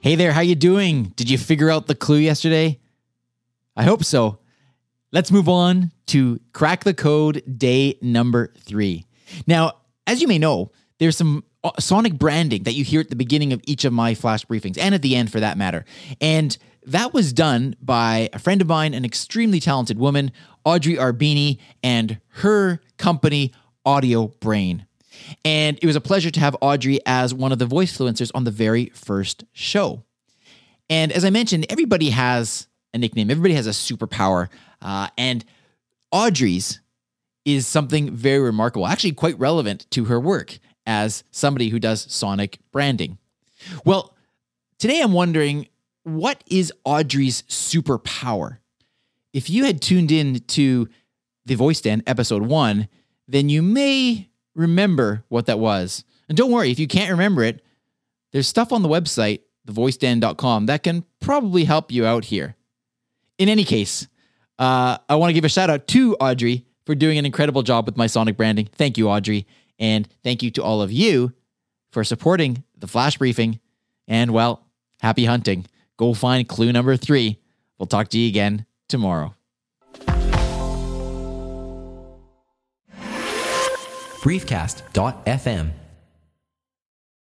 Hey there, how you doing? Did you figure out the clue yesterday? I hope so. Let's move on to crack the code day number 3. Now, as you may know, there's some sonic branding that you hear at the beginning of each of my flash briefings and at the end for that matter. And that was done by a friend of mine, an extremely talented woman, Audrey Arbeeny, and her company, Audio Brain. And it was a pleasure to have Audrey as one of the voice influencers on the very first show. And as I mentioned, everybody has a nickname, everybody has a superpower. Uh, and Audrey's is something very remarkable, actually, quite relevant to her work as somebody who does sonic branding. Well, today I'm wondering what is Audrey's superpower? If you had tuned in to the Voice Den episode one, then you may remember what that was. And don't worry, if you can't remember it, there's stuff on the website, thevoiceden.com, that can probably help you out here. In any case, uh, I want to give a shout out to Audrey for doing an incredible job with my sonic branding. Thank you, Audrey. And thank you to all of you for supporting the flash briefing. And well, happy hunting. Go find clue number three. We'll talk to you again tomorrow. briefcast.fm